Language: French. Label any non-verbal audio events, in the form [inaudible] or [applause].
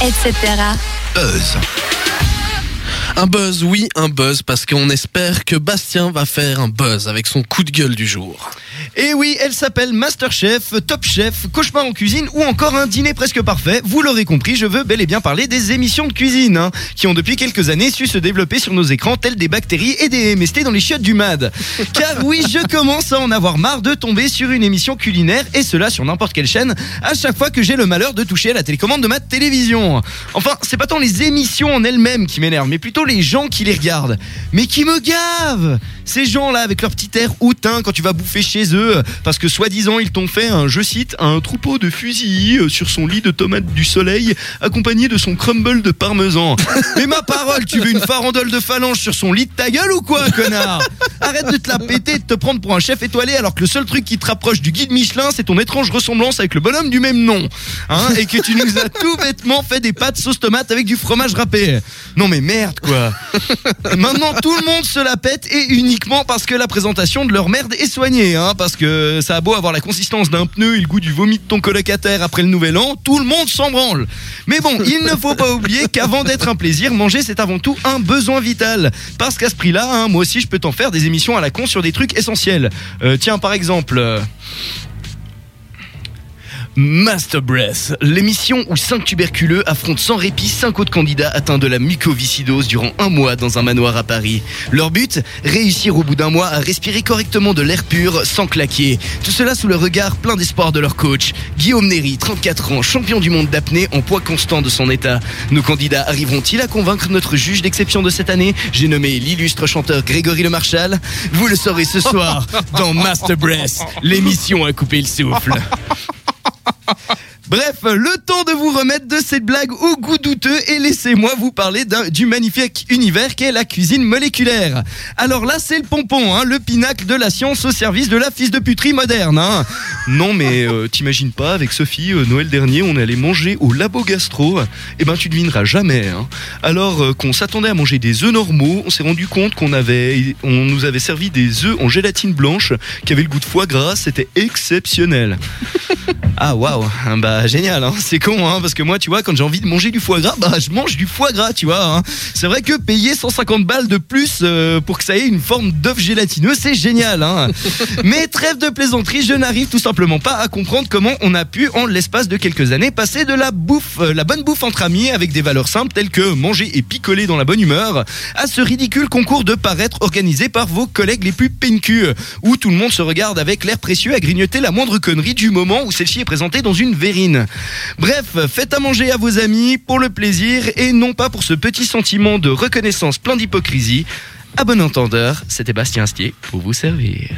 etc. Buzz. Un buzz, oui, un buzz, parce qu'on espère que Bastien va faire un buzz avec son coup de gueule du jour. Et oui, elle s'appelle Masterchef, Top Chef, Cauchemar en cuisine ou encore un dîner presque parfait. Vous l'aurez compris, je veux bel et bien parler des émissions de cuisine, hein, qui ont depuis quelques années su se développer sur nos écrans telles des bactéries et des MST dans les chiottes du MAD. [laughs] Car oui, je commence à en avoir marre de tomber sur une émission culinaire, et cela sur n'importe quelle chaîne, à chaque fois que j'ai le malheur de toucher à la télécommande de ma télévision. Enfin, c'est pas tant les émissions en elles-mêmes qui m'énervent, mais plutôt les gens qui les regardent. Mais qui me gavent Ces gens-là, avec leur petit air hautain quand tu vas bouffer chez eux, parce que soi-disant ils t'ont fait un, je cite, un troupeau de fusils euh, sur son lit de tomates du soleil, accompagné de son crumble de parmesan. [laughs] Mais ma parole, tu veux une farandole de phalange sur son lit de ta gueule ou quoi, connard? Arrête de te la péter et de te prendre pour un chef étoilé alors que le seul truc qui te rapproche du guide Michelin, c'est ton étrange ressemblance avec le bonhomme du même nom. Hein et que tu nous as tout bêtement fait des pâtes sauce tomate avec du fromage râpé. Non mais merde quoi. [laughs] Maintenant tout le monde se la pète et uniquement parce que la présentation de leur merde est soignée. Hein, parce que ça a beau avoir la consistance d'un pneu et le goût du vomi de ton colocataire après le nouvel an, tout le monde s'en branle. Mais bon, il ne faut pas oublier qu'avant d'être un plaisir, manger c'est avant tout un besoin vital. Parce qu'à ce prix-là, hein, moi aussi je peux t'en faire des émissions à la con sur des trucs essentiels. Euh, tiens par exemple... euh, Master Breath, l'émission où 5 tuberculeux affrontent sans répit 5 autres candidats atteints de la mucoviscidose durant un mois dans un manoir à Paris. Leur but Réussir au bout d'un mois à respirer correctement de l'air pur sans claquer. Tout cela sous le regard plein d'espoir de leur coach. Guillaume Néry, 34 ans, champion du monde d'apnée en poids constant de son état. Nos candidats arriveront-ils à convaincre notre juge d'exception de cette année? J'ai nommé l'illustre chanteur Grégory Le Marchal. Vous le saurez ce soir dans Master Breath, l'émission à couper le souffle. [laughs] Bref, le temps de vous remettre de cette blague au goût douteux et laissez-moi vous parler du magnifique univers qu'est la cuisine moléculaire. Alors là, c'est le pompon, hein, le pinacle de la science au service de la fils de puterie moderne. hein. Non, mais euh, t'imagines pas, avec Sophie, euh, Noël dernier, on est allé manger au labo gastro. Eh ben, tu devineras jamais. hein. Alors euh, qu'on s'attendait à manger des œufs normaux, on s'est rendu compte qu'on avait, on nous avait servi des œufs en gélatine blanche qui avaient le goût de foie gras. C'était exceptionnel. Ah waouh, Ah, bah génial, hein. c'est con, hein, parce que moi, tu vois, quand j'ai envie de manger du foie gras, bah je mange du foie gras, tu vois. hein. C'est vrai que payer 150 balles de plus euh, pour que ça ait une forme d'œuf gélatineux, c'est génial. Hein. [laughs] Mais trêve de plaisanterie, je n'arrive tout simplement pas à comprendre comment on a pu, en l'espace de quelques années, passer de la bouffe, euh, la bonne bouffe entre amis avec des valeurs simples telles que manger et picoler dans la bonne humeur, à ce ridicule concours de paraître organisé par vos collègues les plus pencus, où tout le monde se regarde avec l'air précieux à grignoter la moindre connerie du moment où celle-ci est dans une verrine. Bref, faites à manger à vos amis pour le plaisir et non pas pour ce petit sentiment de reconnaissance plein d'hypocrisie. À bon entendeur, c'était Bastien Astier pour vous servir.